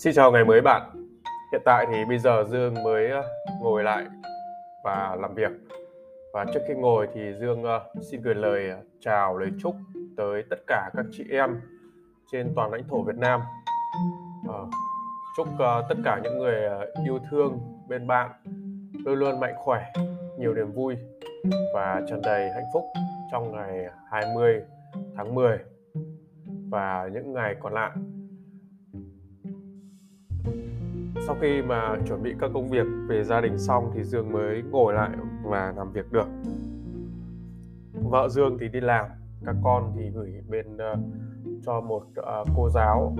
Xin chào ngày mới bạn. Hiện tại thì bây giờ Dương mới ờ, ngồi lại và làm việc. Và trước khi ngồi thì Dương ờ, xin gửi lời ờ, chào, lời chúc tới tất cả các chị em trên toàn lãnh thổ Việt Nam. Chúc tất cả những người yêu thương bên bạn luôn luôn mạnh khỏe, nhiều niềm vui và tràn đầy hạnh phúc trong ngày 20 tháng 10 và những ngày còn lại sau khi mà chuẩn bị các công việc về gia đình xong thì Dương mới ngồi lại và làm việc được. Vợ Dương thì đi làm các con thì gửi bên uh, cho một uh, cô giáo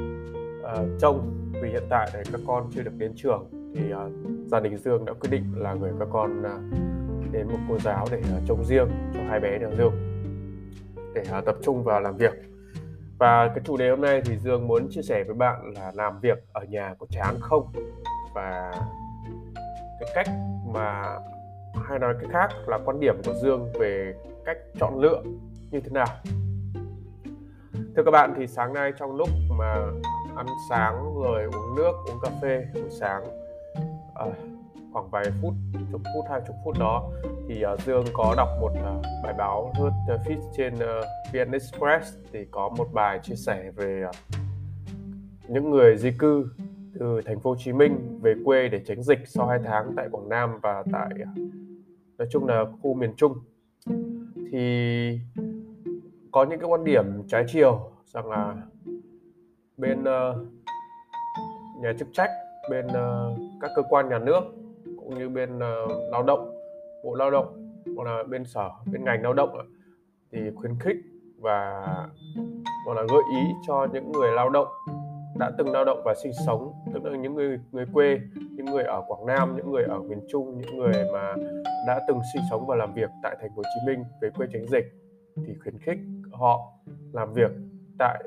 uh, trông vì hiện tại thì các con chưa được đến trường thì uh, gia đình Dương đã quyết định là gửi các con uh, đến một cô giáo để uh, trông riêng cho hai bé nhà Dương để uh, tập trung vào làm việc và cái chủ đề hôm nay thì Dương muốn chia sẻ với bạn là làm việc ở nhà có chán không? Và cái cách mà hay nói cái khác là quan điểm của Dương về cách chọn lựa như thế nào? Thưa các bạn thì sáng nay trong lúc mà ăn sáng rồi uống nước uống cà phê buổi sáng à, khoảng vài phút chục phút hai chục phút đó. Thì uh, Dương có đọc một uh, bài báo lướt uh, feed trên uh, VN Express thì có một bài chia sẻ về uh, những người di cư từ thành phố Hồ Chí Minh về quê để tránh dịch sau 2 tháng tại Quảng Nam và tại nói chung là khu miền Trung. Thì có những cái quan điểm trái chiều rằng là bên uh, nhà chức trách bên uh, các cơ quan nhà nước cũng như bên uh, lao động bộ lao động hoặc là bên sở bên ngành lao động thì khuyến khích và hoặc là gợi ý cho những người lao động đã từng lao động và sinh sống tức là những người người quê những người ở Quảng Nam những người ở miền Trung những người mà đã từng sinh sống và làm việc tại thành phố Hồ Chí Minh về quê tránh dịch thì khuyến khích họ làm việc tại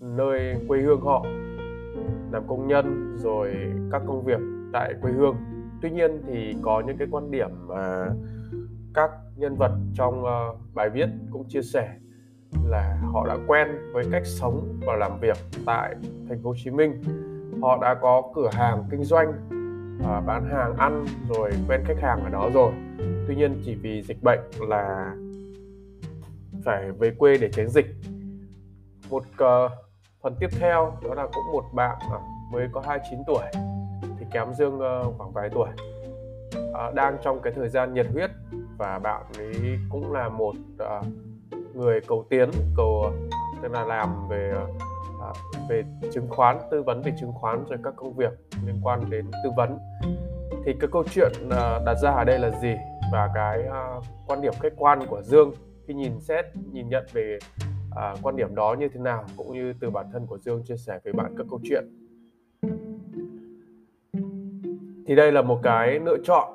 nơi quê hương họ làm công nhân rồi các công việc tại quê hương tuy nhiên thì có những cái quan điểm mà các nhân vật trong uh, bài viết cũng chia sẻ là họ đã quen với cách sống và làm việc tại thành phố Hồ Chí Minh. Họ đã có cửa hàng kinh doanh uh, bán hàng ăn rồi quen khách hàng ở đó rồi. Tuy nhiên chỉ vì dịch bệnh là phải về quê để tránh dịch. Một uh, phần tiếp theo đó là cũng một bạn mới có 29 tuổi thì kém Dương ờ, khoảng vài tuổi. Ờ, đang trong cái thời gian nhiệt huyết và bạn ấy cũng là một ờ, người cầu tiến cầu tức là làm về về chứng khoán tư vấn về chứng khoán rồi các công việc liên quan đến tư vấn. Thì cái câu chuyện đặt ra ở đây là gì? Và cái quan điểm khách quan của Dương khi nhìn xét nhìn nhận về à, quan điểm đó như thế nào cũng như từ bản thân của Dương chia sẻ với bạn các câu chuyện thì đây là một cái lựa chọn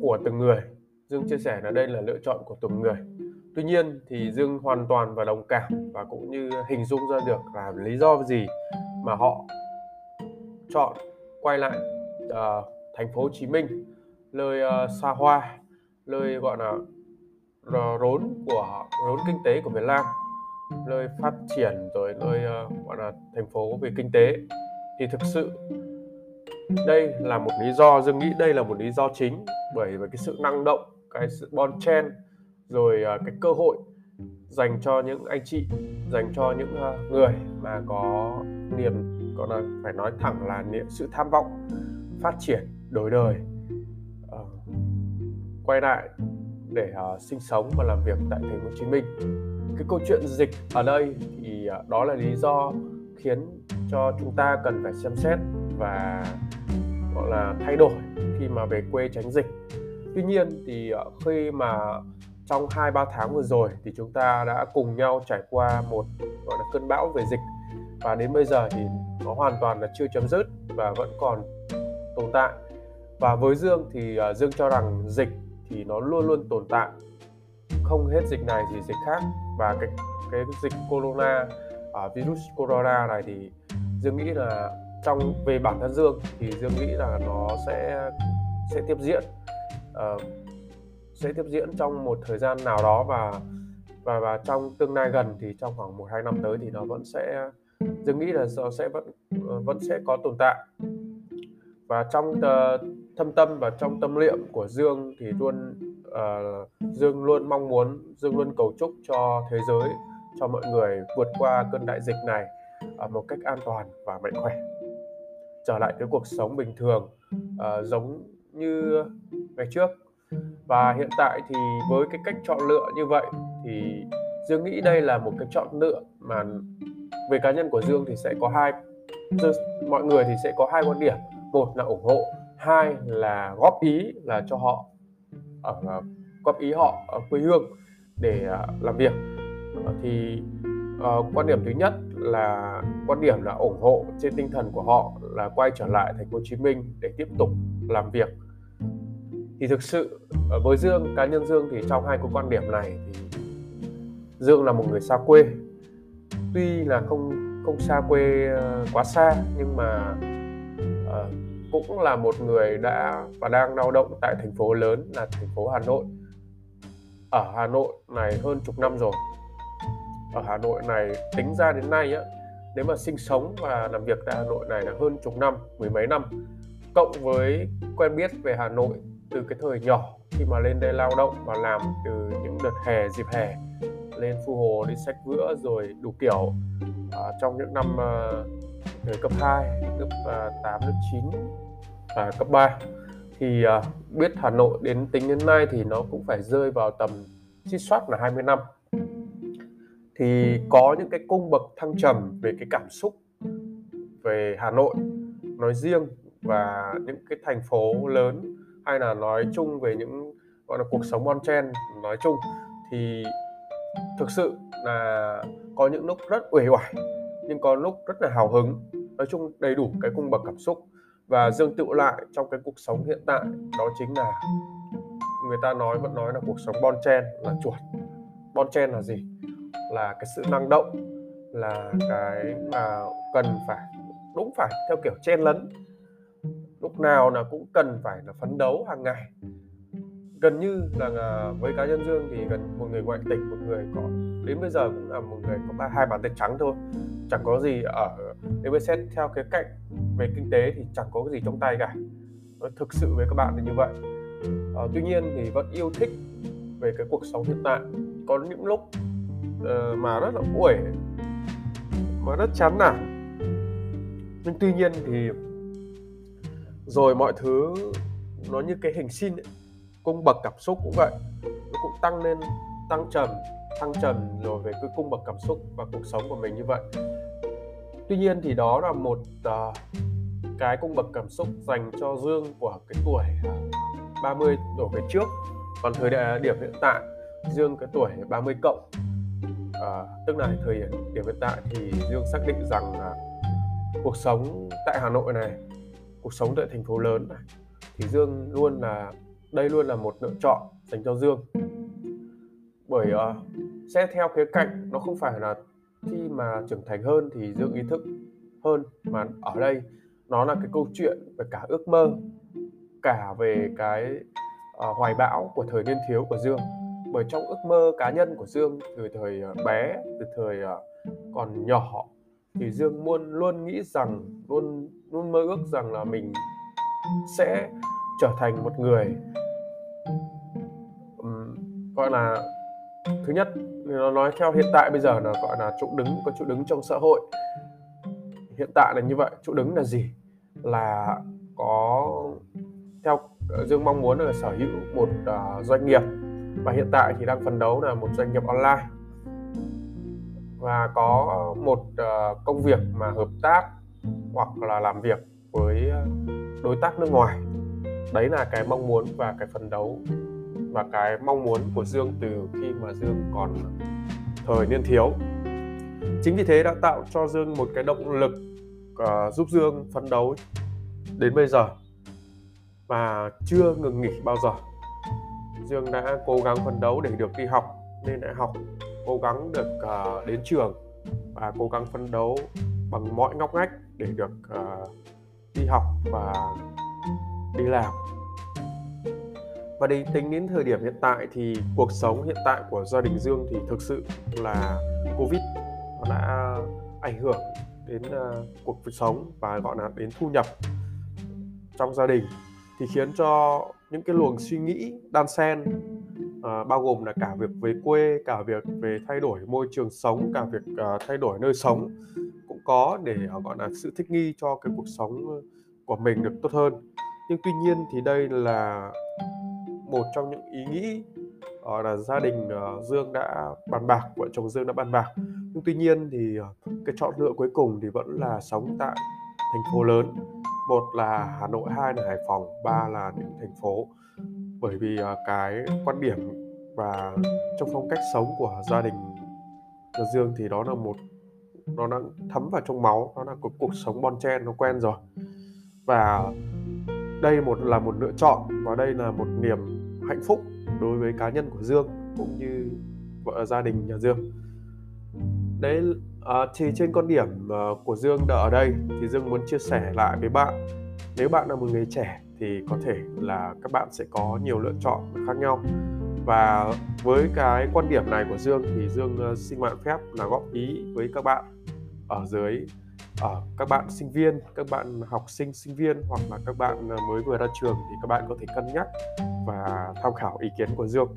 của từng người. Dương chia sẻ là đây là lựa chọn của từng người. Tuy nhiên thì Dương hoàn toàn và đồng cảm và cũng như hình dung ra được là lý do gì mà họ chọn quay lại uh, thành phố Hồ Chí Minh nơi uh, xa hoa nơi gọi là rốn của rốn kinh tế của Việt Nam nơi phát triển rồi nơi uh, gọi là thành phố về kinh tế. Thì thực sự đây là một lý do dương nghĩ đây là một lý do chính bởi vì cái sự năng động cái sự bon chen rồi uh, cái cơ hội dành cho những anh chị dành cho những uh, người mà có niềm gọi là phải nói thẳng là niềm sự tham vọng phát triển đổi đời uh, quay lại để uh, sinh sống và làm việc tại thành phố Hồ Chí Minh. Cái câu chuyện dịch ở đây thì uh, đó là lý do khiến cho chúng ta cần phải xem xét và gọi là thay đổi khi mà về quê tránh dịch. Tuy nhiên thì ờ, khi mà trong hai ba tháng vừa rồi thì chúng ta đã cùng nhau trải qua một gọi là cơn bão về dịch. Và đến bây giờ thì nó hoàn toàn là chưa chấm dứt và vẫn còn tồn tại. Và với Dương thì ờ, Dương cho rằng dịch thì nó luôn luôn tồn tại. Không hết dịch này thì dịch khác. Và cái cái dịch corona uh, virus corona này thì Dương nghĩ là trong về bản thân Dương thì Dương nghĩ là nó sẽ sẽ tiếp diễn uh, sẽ tiếp diễn trong một thời gian nào đó và và và trong tương lai gần thì trong khoảng một hai năm tới thì nó vẫn sẽ Dương nghĩ là nó sẽ vẫn ờ, vẫn sẽ có tồn tại. Và trong uh, thâm tâm và trong tâm niệm của Dương thì luôn uh, Dương luôn mong muốn Dương luôn cầu chúc cho thế giới cho mọi người vượt qua cơn đại dịch này uh, một cách an toàn và mạnh khỏe trở lại cái cuộc sống bình thường uh, giống như ngày trước. Và hiện tại thì với cái cách chọn lựa như vậy thì Dương nghĩ đây là một cái chọn lựa mà về cá nhân của Dương thì sẽ có hai mọi người thì sẽ có hai quan điểm. Một là ủng hộ hai là góp ý là cho họ ờ, ở góp ý họ ở quê hương để uh, làm việc. Uh, thì uh, quan điểm thứ nhất là quan điểm là ủng hộ trên tinh thần của họ là quay trở lại thành phố Hồ Chí Minh để tiếp tục làm việc. Thì thực sự ờ, với Dương cá nhân Dương thì trong hai cái quan điểm này thì Dương là một người xa quê. Tuy là không không xa quê ờ, quá xa nhưng mà uh, cũng là một người đã và đang lao động tại thành phố lớn là thành phố Hà Nội. Ở Hà Nội này hơn chục năm rồi ở Hà Nội này tính ra đến nay á nếu mà sinh sống và làm việc tại Hà Nội này là hơn chục năm mười mấy năm. Cộng với quen biết về Hà Nội từ cái thời nhỏ khi mà lên đây lao động và làm từ những đợt hè dịp hè lên Phu Hồ đi sách vữa rồi đủ kiểu. À, trong những năm à, từ cấp 2, cấp à, 8, lớp 9 và cấp 3 à, thì à, biết Hà Nội đến tính đến nay thì nó cũng phải rơi vào tầm chít soát là 20 năm thì có những cái cung bậc thăng trầm về cái cảm xúc về Hà Nội nói riêng và những cái thành phố lớn hay là nói chung về những gọi là cuộc sống bon chen nói chung. Thì thực sự là có những lúc rất uể oải nhưng có lúc rất là hào hứng nói chung đầy đủ cái cung bậc cảm xúc. Và dương tựu lại trong cái cuộc sống hiện tại đó chính là người ta nói vẫn nói là cuộc sống bon chen là chuột. Bon chen là gì là cái sự năng động là cái mà cần phải đúng phải theo kiểu chen lấn. Lúc nào là cũng cần phải là phấn đấu hàng ngày. Gần như là à, với cá nhân dương thì gần một người ngoại tỉnh một người có đến bây giờ cũng là một người có ba hai bản tịch trắng thôi. Chẳng có gì ở nếu xét theo cái cạnh về kinh tế thì chẳng có cái gì trong tay cả. Thực sự với các bạn là như vậy. À, tuy nhiên thì vẫn yêu thích về cái cuộc sống hiện tại. Có những lúc uh, mà rất là uể mà rất chán nản. Nhưng tuy nhiên thì rồi mọi thứ nó như cái hình sin ấy, cung bậc cảm xúc cũng vậy. Nó cũng tăng lên tăng trầm tăng trầm rồi về cái cung bậc cảm xúc và cuộc sống của mình như vậy. Tuy nhiên thì đó là một uh, cái cung bậc cảm xúc dành cho dương của cái tuổi ờ, 30 đổ về trước. Còn thời điểm hiện tại dương cái tuổi 30 cộng à, tức là thời điểm hiện tại thì dương xác định rằng là cuộc sống tại hà nội này cuộc sống tại thành phố lớn này thì dương luôn là đây luôn là một lựa chọn dành cho dương. Bởi ờ, uh, xét theo khía cạnh nó không phải là khi mà trưởng thành hơn thì dương ý thức hơn mà ở đây nó là cái câu chuyện về cả ước mơ cả về cái uh, hoài bão của thời niên thiếu của dương bởi trong ước mơ cá nhân của dương từ thời ờ, bé từ thời ờ, còn nhỏ thì dương luôn luôn nghĩ rằng luôn luôn mơ ước rằng là mình sẽ trở thành một người um, gọi là thứ nhất nó nói theo hiện tại bây giờ là gọi là trụ đứng có trụ đứng trong xã hội. Hiện tại là như vậy trụ đứng là gì? Là có theo ờ, dương mong muốn là sở hữu một uh, doanh nghiệp và hiện tại thì đang phấn đấu là một doanh nghiệp online và có ờ, một ờ, công việc mà hợp tác hoặc là làm việc với ờ, đối tác nước ngoài đấy là cái mong muốn và cái phấn đấu và cái mong muốn của Dương từ khi mà Dương còn thời niên thiếu. Chính vì thế đã tạo cho Dương một cái động lực uh, giúp Dương phấn đấu đến bây giờ và chưa ngừng nghỉ bao giờ. Dương đã cố gắng phấn đấu để được đi học lên đại học, cố gắng được uh, đến trường và cố gắng phấn đấu bằng mọi ngóc ngách để được uh, đi học và đi làm. Và đi tính đến thời điểm hiện tại thì cuộc sống hiện tại của gia đình Dương thì thực sự là Covid nó đã ảnh hưởng đến uh, cuộc sống và gọi là đến thu nhập trong gia đình thì khiến cho những cái luồng suy nghĩ đan xen à, bao gồm là cả việc về quê cả việc về thay đổi môi trường sống cả việc à, thay đổi nơi sống cũng có để à, gọi là sự thích nghi cho cái cuộc sống của mình được tốt hơn. Nhưng tuy nhiên thì đây là một trong những ý nghĩ uh, là gia đình uh, Dương đã bàn bạc vợ chồng Dương đã bàn bạc. Nhưng tuy nhiên thì uh, cái chọn lựa cuối cùng thì vẫn là sống tại thành phố lớn một là Hà Nội hai là Hải Phòng ba là những thành phố. Bởi vì uh, cái quan điểm và trong phong cách sống của gia đình nhà Dương thì đó là một nó đang thấm vào trong máu nó là cuộc cuộc sống bon chen nó quen rồi. Và đây một là một lựa chọn và đây là một niềm hạnh phúc đối với cá nhân của Dương cũng như vợ gia đình nhà Dương. Đấy à, thì trên con điểm uh, của Dương đã ở đây thì Dương muốn chia sẻ lại với bạn. Nếu bạn là một người trẻ thì có thể là các bạn sẽ có nhiều lựa chọn khác nhau. Và với cái quan điểm này của Dương thì Dương uh, xin bạn phép là góp ý với các bạn ở dưới. Ở các bạn sinh viên các bạn học sinh sinh viên hoặc là các bạn mới vừa ra trường thì các bạn có thể cân nhắc và tham khảo ý kiến của dương.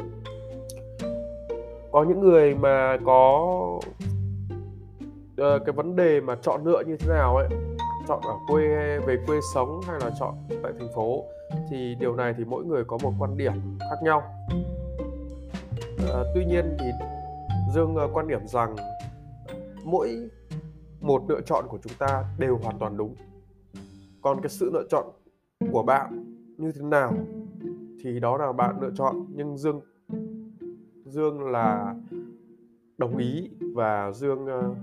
Có những người mà có uh, cái vấn đề mà chọn lựa như thế nào ấy chọn ở quê về quê sống hay là chọn tại thành phố thì điều này thì mỗi người có một quan điểm khác nhau. Uh, tuy nhiên thì dương uh, quan điểm rằng mỗi một lựa chọn của chúng ta đều hoàn toàn đúng. Còn cái sự lựa chọn của bạn như thế nào thì đó là bạn lựa chọn nhưng dương dương là đồng ý và dương uh,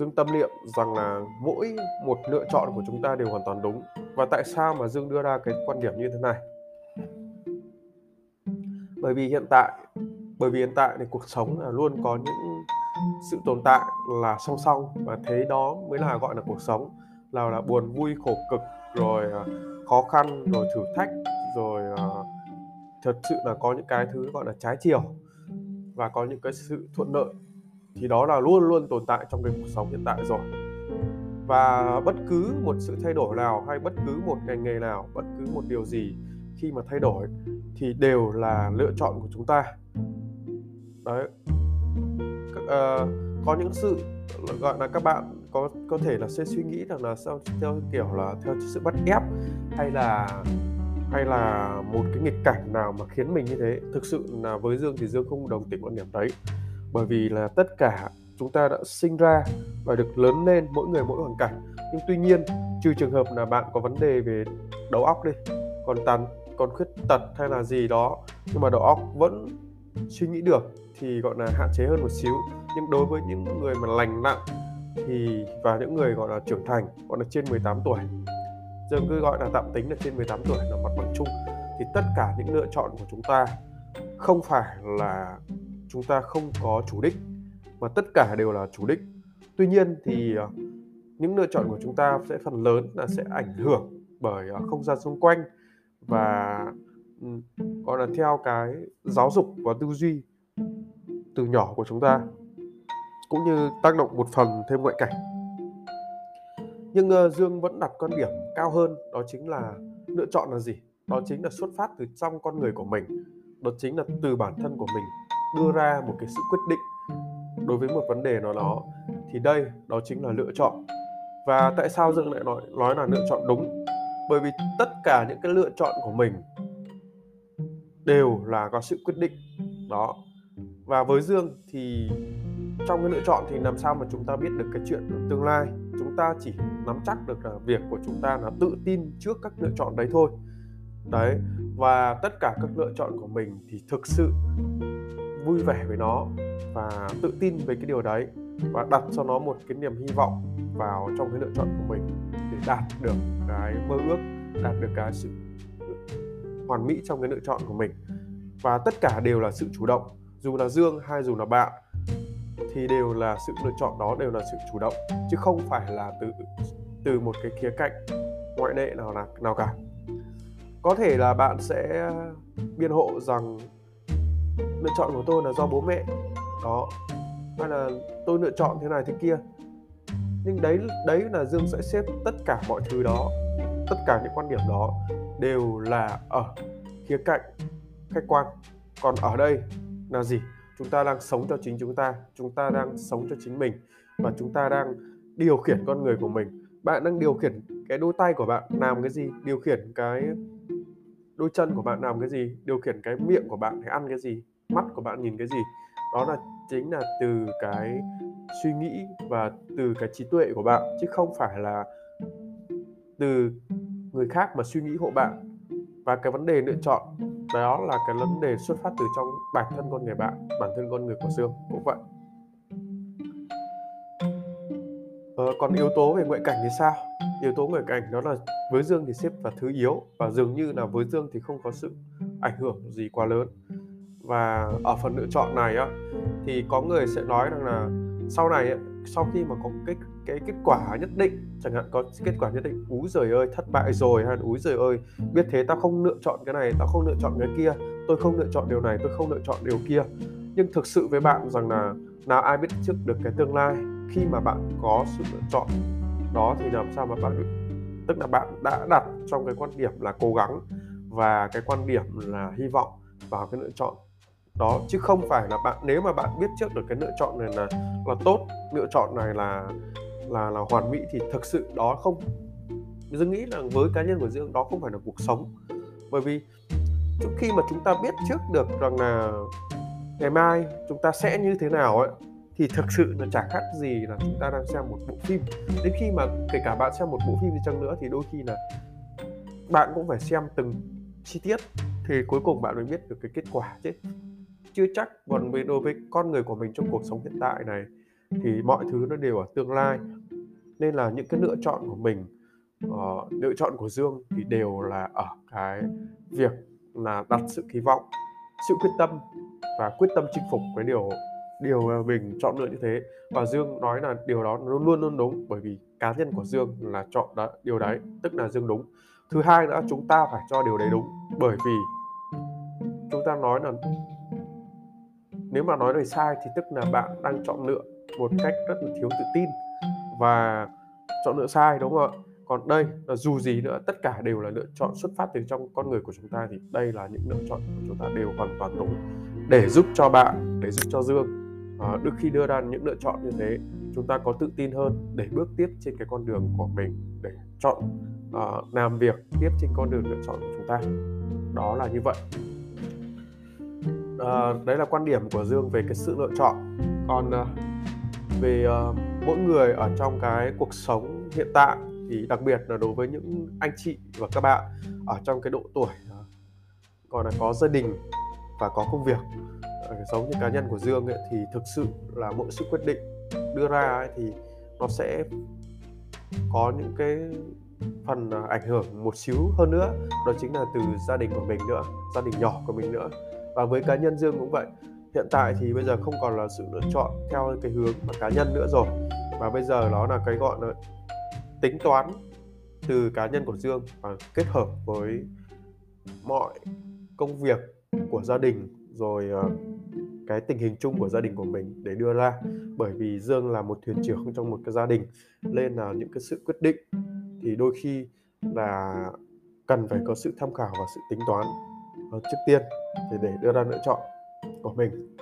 dương tâm niệm rằng là mỗi một lựa chọn của chúng ta đều hoàn toàn đúng. Và tại sao mà dương đưa ra cái quan điểm như thế này? Bởi vì hiện tại bởi vì hiện tại thì cuộc sống là luôn có những sự tồn tại là song song và thế đó mới là gọi là cuộc sống. Là là buồn vui khổ cực rồi à, khó khăn rồi thử thách rồi uh, thật sự là có những cái thứ gọi là trái chiều và có những cái sự thuận lợi thì đó là luôn luôn tồn tại trong cái cuộc sống hiện tại rồi. Và bất cứ một sự thay đổi nào hay bất cứ một ngành nghề nào bất cứ một điều gì khi mà thay đổi thì đều là lựa chọn của chúng ta. Đấy. Uh, có những sự gọi là các bạn có có thể là sẽ suy nghĩ rằng là sao theo kiểu là theo sự bắt ép hay là hay là một cái nghịch cảnh nào mà khiến mình như thế. Thực sự là với dương thì dương không đồng tình quan điểm đấy bởi vì là tất cả chúng ta đã sinh ra và được lớn lên mỗi người mỗi hoàn cảnh. Nhưng tuy nhiên, trừ trường hợp là bạn có vấn đề về đầu óc đi, còn tàn, còn khuyết tật hay là gì đó, nhưng mà đầu óc vẫn suy nghĩ được thì, gọi là, hạn chế hơn một xíu. Nhưng đối với những người mà lành nặng thì, và những người, gọi là, trưởng thành, gọi là, trên 18 tuổi giờ cứ gọi là tạm tính là trên 18 tuổi là mặt bằng chung, thì tất cả những lựa chọn của chúng ta không phải là chúng ta không có chủ đích mà tất cả đều là chủ đích. Tuy nhiên thì ờ, những lựa chọn của chúng ta sẽ phần lớn là sẽ ảnh hưởng bởi ờ, không gian xung quanh và gọi là theo cái giáo dục và tư duy từ nhỏ của chúng ta cũng như tác động một phần thêm ngoại cảnh. Nhưng uh, dương vẫn đặt quan điểm cao hơn đó chính là lựa chọn là gì? Đó chính là xuất phát từ trong con người của mình đó chính là từ bản thân của mình đưa ra một cái sự quyết định đối với một vấn đề nào đó, thì đây, đó chính là lựa chọn. Và tại sao dương lại nói nói là lựa chọn đúng? Bởi vì tất cả những cái lựa chọn của mình đều là có sự quyết định. Đó. Và với dương thì trong cái lựa chọn thì làm sao mà chúng ta biết được cái chuyện tương lai? Chúng ta chỉ nắm chắc được là việc của chúng ta là tự tin trước các lựa chọn đấy thôi. Đấy. Và tất cả các lựa chọn của mình thì thực sự vui vẻ với nó và tự tin về cái điều đấy và đặt cho nó một cái niềm hy vọng vào trong cái lựa chọn của mình để đạt được cái mơ ước đạt được cái sự hoàn mỹ trong cái lựa chọn của mình. Và tất cả đều là sự chủ động dù là dương hay dù là bạn thì đều là sự lựa chọn đó đều là sự chủ động chứ không phải là từ từ một cái khía cạnh ngoại lệ nào là nào cả. Có thể là bạn sẽ biên hộ rằng lựa chọn của tôi là do bố mẹ. Đó. Hay là tôi lựa chọn thế này thế kia. Nhưng đấy đấy là dương sẽ xếp tất cả mọi thứ đó, tất cả những quan điểm đó đều là ở khía cạnh, khách quan. Còn ở đây là gì? Chúng ta đang sống cho chính chúng ta chúng ta đang sống cho chính mình và chúng ta đang điều khiển con người của mình. Bạn đang điều khiển cái đôi tay của bạn, làm cái gì? Điều khiển cái đôi chân của bạn làm cái gì? Điều khiển cái miệng của bạn để ăn cái gì? Mắt của bạn nhìn cái gì? Đó là chính là từ cái suy nghĩ và từ cái trí tuệ của bạn chứ không phải là từ người khác mà suy nghĩ hộ bạn. Và cái vấn đề lựa chọn đó là cái vấn đề xuất phát từ trong bản thân con người bạn bản thân con người của dương cũng vậy. Ờ, còn yếu tố về ngoại cảnh thì sao yếu tố ngoại cảnh đó là với dương thì xếp vào thứ yếu và dường như là với dương thì không có sự ảnh hưởng gì quá lớn. Và ở phần lựa chọn này á, thì có người sẽ nói rằng là sau này sau khi mà có cái cái kết quả nhất định, chẳng hạn có kết quả nhất định, úi giời ơi, thất bại rồi hay úi giời ơi, biết thế tao không lựa chọn cái này, tao không lựa chọn cái kia, tôi không lựa chọn điều này, tôi không lựa chọn điều kia. Nhưng thực sự với bạn rằng là nào ai biết trước được cái tương lai khi mà bạn có sự lựa chọn đó, thì làm sao mà bạn, tức là bạn đã đặt trong cái quan điểm là cố gắng và cái quan điểm là hy vọng vào cái lựa chọn đó, chứ không phải là bạn, nếu mà bạn biết trước được cái lựa chọn này là là tốt, lựa chọn này là là là hoàn mỹ thì thực sự đó không dương nghĩ là với cá nhân của dương đó không phải là cuộc sống. Bởi vì khi mà chúng ta biết trước được rằng là ngày mai chúng ta sẽ như thế nào ấy thì thực sự là chả khác gì là chúng ta đang xem một bộ phim. Đến khi mà kể cả bạn xem một bộ phim đi chăng nữa thì đôi khi là bạn cũng phải xem từng chi tiết thì cuối cùng bạn mới biết được cái kết quả chứ. Chưa chắc còn với đối với con người của mình trong cuộc sống hiện tại này thì mọi thứ nó đều ở tương lai. Nên là những cái lựa chọn của mình uh, lựa chọn của dương thì đều là ở cái việc là đặt sự kỳ vọng sự quyết tâm và quyết tâm chinh phục cái điều điều mà mình chọn lựa như thế. Và dương nói là điều đó nó luôn luôn đúng bởi vì cá nhân của dương là chọn đó, điều đấy tức là dương đúng. Thứ hai nữa chúng ta phải cho điều đấy đúng bởi vì chúng ta nói là nếu mà nói lời sai thì tức là bạn đang chọn lựa một cách rất là thiếu tự tin và chọn lựa sai đúng không ạ? Còn đây là dù gì nữa tất cả đều là lựa chọn xuất phát từ trong con người của chúng ta thì đây là những lựa chọn của chúng ta đều hoàn toàn đúng để giúp cho bạn để giúp cho dương. Ờ, à, được khi đưa ra những lựa chọn như thế chúng ta có tự tin hơn để bước tiếp trên cái con đường của mình để chọn à, làm việc tiếp trên con đường lựa chọn của chúng ta. Đó là như vậy. À, đấy là quan điểm của dương về cái sự lựa chọn. Còn à, về à, mỗi người ở trong cái cuộc sống hiện tại thì đặc biệt là đối với những anh chị và các bạn ở trong cái độ tuổi uh, còn là có gia đình và có công việc giống như cá nhân của dương ấy, thì thực sự là mỗi sự quyết định đưa ra ấy, thì nó sẽ có những cái phần à, ảnh hưởng một xíu hơn nữa. Đó chính là từ gia đình của mình nữa gia đình nhỏ của mình nữa. Và với cá nhân dương cũng vậy. Hiện tại thì bây giờ không còn là sự lựa chọn theo cái hướng mà cá nhân nữa rồi. Mà bây giờ nó là cái gọi là tính toán từ cá nhân của dương và kết hợp với mọi công việc của gia đình rồi à, cái tình hình chung của gia đình của mình để đưa ra. Bởi vì dương là một thuyền trưởng trong một cái gia đình nên là những cái sự quyết định thì đôi khi là cần phải có sự tham khảo và sự tính toán ờ, trước tiên để để đưa ra lựa chọn của mình.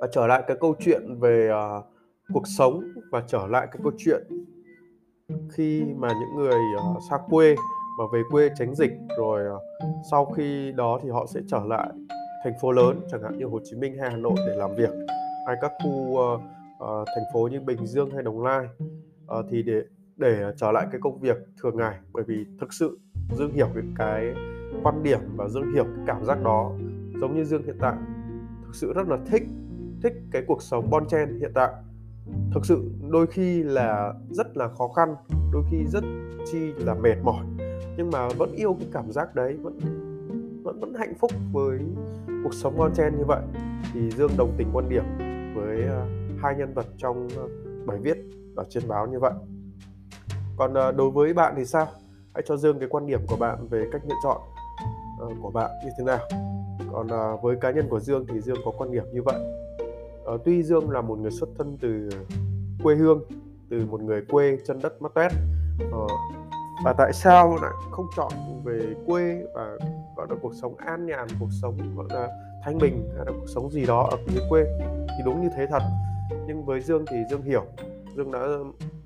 Và trở lại cái câu chuyện về uh, cuộc sống và trở lại cái câu chuyện khi mà những người uh, xa quê mà về quê tránh dịch rồi uh, sau khi đó thì họ sẽ trở lại thành phố lớn chẳng hạn như Hồ Chí Minh hay Hà Nội để làm việc hay các khu uh, uh, thành phố như Bình Dương hay Đồng Nai. Uh, thì để để trở lại cái công việc thường ngày bởi vì thực sự Dương hiểu cái, cái quan điểm và Dương hiểu cái cảm giác đó giống như Dương hiện tại. Thực sự rất là thích thích cái cuộc sống bon chen hiện tại. Thực sự đôi khi là rất là khó khăn đôi khi rất chi là mệt mỏi nhưng mà vẫn yêu cái cảm giác đấy vẫn vẫn vẫn hạnh phúc với cuộc sống bon chen như vậy. Thì Dương đồng tình quan điểm với uh, hai nhân vật trong uh, bài viết ở trên báo như vậy. Còn uh, đối với bạn thì sao? Hãy cho Dương cái quan điểm của bạn về cách lựa chọn uh, của bạn như thế nào. Còn uh, với cá nhân của Dương thì Dương có quan điểm như vậy. Uh, tuy Dương là một người xuất thân từ quê hương từ một người quê chân đất mắt tét. uh, và tại sao lại không chọn về quê và, gọi là, cuộc sống an nhàn, cuộc sống, gọi là, thanh bình hay là cuộc sống gì đó ở dưới quê? Thì đúng như thế thật. Nhưng với Dương thì Dương hiểu. Dương đã,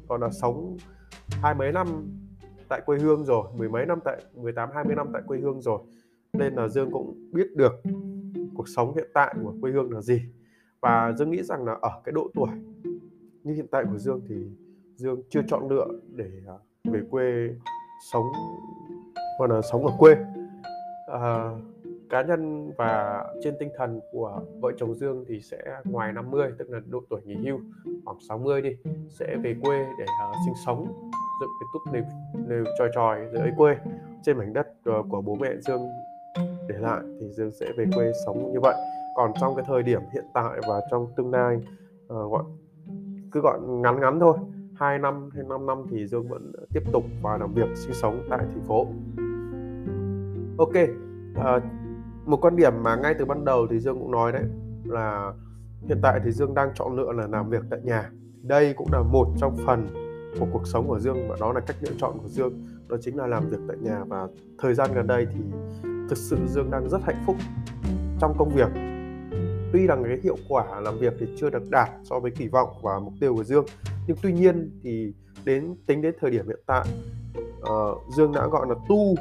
gọi là, sống hai mấy năm tại quê hương rồi, mười mấy năm tại 18 20 năm tại quê hương rồi. Nên là Dương cũng biết được cuộc sống hiện tại của quê hương là gì. Và Dương nghĩ rằng là ở cái độ tuổi như hiện tại của Dương thì Dương chưa chọn lựa để à, về quê sống hoặc là sống ở quê. À, cá nhân và trên tinh thần của vợ chồng Dương thì sẽ ngoài 50 tức là độ tuổi nghỉ hưu khoảng 60 đi sẽ về quê để uh, sinh sống dựng cái túp lều, lều tròi tròi dưới quê trên mảnh đất uh, của bố mẹ Dương để lại thì Dương sẽ về quê sống như vậy. Còn trong cái thời điểm hiện tại và trong tương lai uh, gọi cứ gọi ngắn ngắn thôi 2 năm hay 5 năm thì Dương vẫn tiếp tục và làm việc sinh sống tại thành phố. Ok à, một quan điểm mà ngay từ ban đầu thì Dương cũng nói đấy là hiện tại thì Dương đang chọn lựa là làm việc tại nhà. Đây cũng là một trong phần của cuộc sống của Dương và đó là cách lựa chọn của Dương. Đó chính là làm việc tại nhà và thời gian gần đây thì thực sự Dương đang rất hạnh phúc trong công việc tuy rằng cái hiệu quả làm việc thì chưa được đạt so với kỳ vọng và mục tiêu của Dương nhưng tuy nhiên thì đến tính đến thời điểm hiện tại uh, Dương đã gọi là tu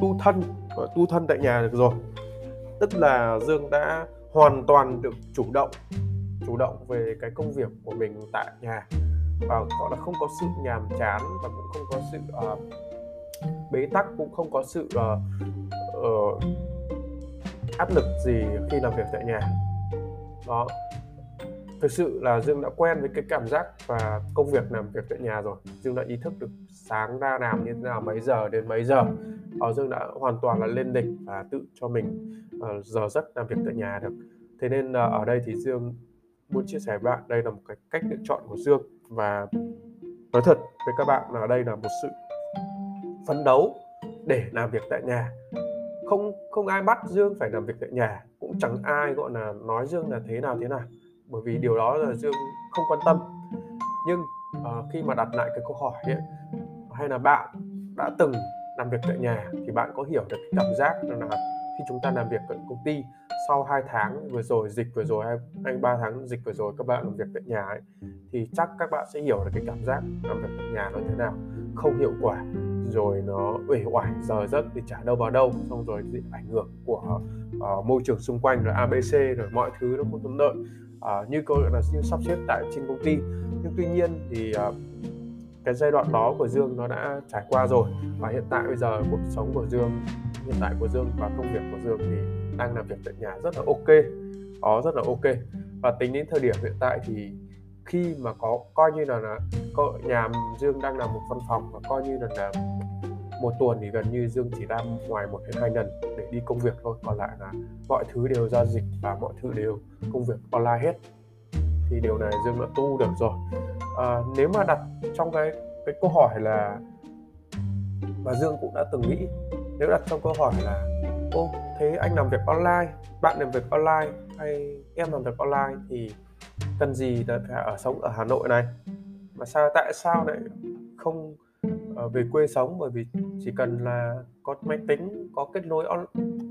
tu thân và tu thân tại nhà được rồi. Tức là Dương đã hoàn toàn được chủ động chủ động về cái công việc của mình tại nhà và gọi là không có sự nhàm chán và cũng không có sự uh, bế tắc cũng không có sự uh, uh, áp lực gì khi làm việc tại nhà đó. Thực sự là dương đã quen với cái cảm giác và công việc làm việc tại nhà rồi. Dương đã ý thức được sáng ra làm như thế nào mấy giờ đến mấy giờ. Đó dương đã hoàn toàn là lên đỉnh và tự cho mình uh, giờ giấc làm việc tại nhà được. Thế nên uh, ở đây thì dương muốn chia sẻ với bạn đây là một cái cách lựa chọn của dương. Và nói thật với các bạn là đây là một sự phấn đấu để làm việc tại nhà không không ai bắt dương phải làm việc tại nhà cũng chẳng ai gọi là nói dương là thế nào thế nào. Bởi vì điều đó là dương không quan tâm. Nhưng uh, khi mà đặt lại cái câu hỏi ấy, hay là bạn đã từng làm việc tại nhà thì bạn có hiểu được cái cảm giác là khi chúng ta làm việc ở công ty sau 2 tháng vừa rồi dịch vừa rồi hay anh ba tháng dịch vừa rồi các bạn làm việc tại nhà ấy thì chắc các bạn sẽ hiểu được cái cảm giác làm việc tại nhà nó thế nào. Không hiệu quả rồi nó uể oải giờ giấc thì trả đâu vào đâu. Xong rồi thì ảnh hưởng của uh, môi trường xung quanh rồi abc rồi mọi thứ nó không thuận lợi. Uh, như câu là như sắp xếp tại trên công ty. Nhưng tuy nhiên thì uh, cái giai đoạn đó của Dương nó đã trải qua rồi. Và hiện tại bây giờ cuộc sống của Dương hiện tại của Dương và công việc của Dương thì đang làm việc tại nhà rất là ok. Đó rất là ok. Và tính đến thời điểm hiện tại thì khi mà có coi như là, là nhà Dương đang làm một văn phòng và coi như là, là một tuần thì gần như Dương chỉ ra ngoài một đến hai lần để đi công việc thôi. Còn lại là mọi thứ đều giao dịch và mọi thứ đều công việc online hết. Thì điều này Dương đã tu được rồi. À, nếu mà đặt trong cái cái câu hỏi là và Dương cũng đã từng nghĩ nếu đặt trong câu hỏi là ô thế anh làm việc online bạn làm việc online hay em làm việc online? thì cần gì phải ở sống ở Hà Nội này? Mà sao tại sao lại không uh, về quê sống? Bởi vì chỉ cần là có máy tính có kết nối on,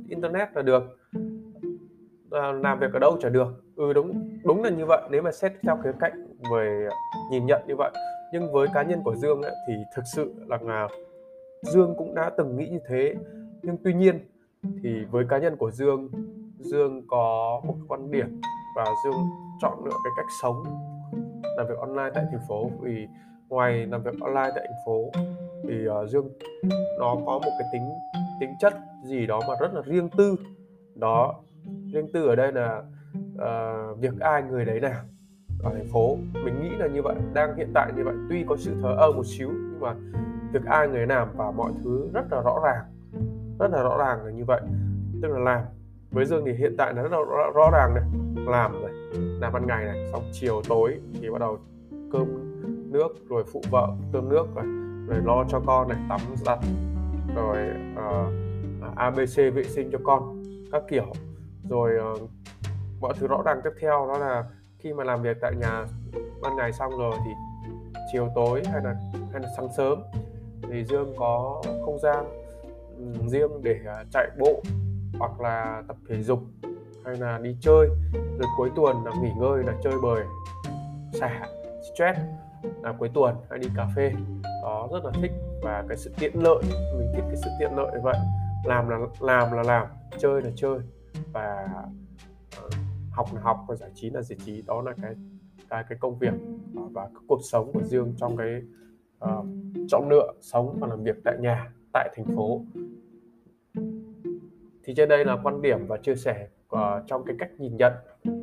internet là được. Uh, làm việc ở đâu chả được. Ừ đúng đúng là như vậy. Nếu mà xét theo khía cạnh về nhìn nhận như vậy. Nhưng với cá nhân của Dương ấy, thì thực sự là, là Dương cũng đã từng nghĩ như thế. Nhưng tuy nhiên thì với cá nhân của Dương Dương có một quan điểm và Dương chọn lựa cái cách sống làm việc online tại thành phố. Vì ngoài làm việc online tại thành phố thì uh, Dương nó có một cái tính tính chất gì đó mà rất là riêng tư. Đó riêng tư ở đây là uh, việc ai người đấy nào ở thành phố. Mình nghĩ là như vậy đang hiện tại như vậy. Tuy có sự thờ ơ một xíu nhưng mà việc ai người làm và mọi thứ rất là rõ ràng rất là rõ ràng là như vậy. Tức là làm với dương thì hiện tại là rất là rõ, rõ ràng này làm rồi làm ban ngày này xong chiều tối thì bắt đầu cơm nước rồi phụ vợ cơm nước rồi rồi lo cho con này tắm giặt rồi uh, ờ, abc vệ sinh cho con các kiểu. Rồi uh, mọi thứ rõ ràng tiếp theo đó là khi mà làm việc tại nhà ban ngày xong rồi thì chiều tối hay là hay là sáng sớm thì Dương có không gian riêng để à, chạy bộ hoặc là tập thể dục hay là đi chơi. Rồi cuối tuần là nghỉ ngơi là chơi bời xả stress. Là cuối tuần hay đi cà phê. Đó rất là thích. Và cái sự tiện lợi mình thích cái sự tiện lợi như vậy. Làm là làm là làm chơi là chơi. Và uh, học là học và giải trí là giải trí. Đó là cái cái cái công việc và cái cuộc sống của Dương trong cái uh, chọn lựa sống và làm việc tại nhà tại thành phố thì trên đây là quan điểm và chia sẻ uh, trong cái cách nhìn nhận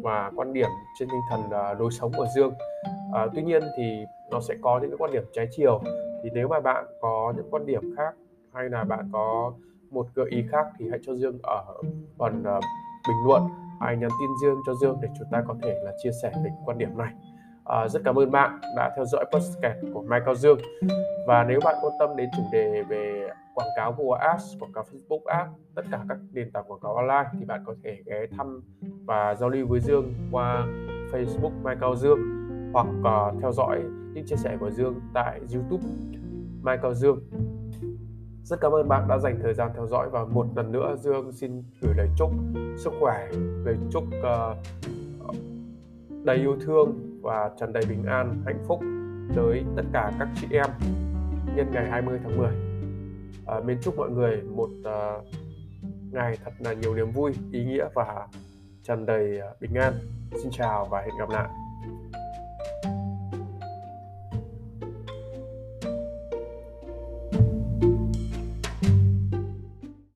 và quan điểm trên tinh thần uh, lối sống của Dương. Uh, tuy nhiên thì nó sẽ có những cái quan điểm trái chiều. Thì nếu mà bạn có những quan điểm khác hay là bạn có một gợi ý khác thì hãy cho Dương ở phần uh, bình luận. Hãy nhắn tin Dương cho Dương để chúng ta có thể là chia sẻ về quan điểm này. À, rất cảm ơn bạn đã theo dõi podcast của Michael Dương. Và nếu bạn quan tâm đến chủ đề về quảng cáo Google Ads, quảng cáo Facebook Ads, tất cả các nền tảng quảng cáo online thì bạn có thể ghé thăm và giao lưu với Dương qua Facebook mai cao Dương hoặc uh, theo dõi những chia sẻ của Dương tại YouTube mai cao Dương. Rất cảm ơn bạn đã dành thời gian theo dõi và một lần nữa Dương xin gửi lời chúc sức khỏe, lời chúc uh, đầy yêu thương và tràn đầy bình an, hạnh phúc tới tất cả các chị em nhân ngày 20 tháng 10. À, mình chúc mọi người một à, ngày thật là nhiều niềm vui, ý nghĩa và tràn đầy ờ, bình an. Xin chào và hẹn gặp lại.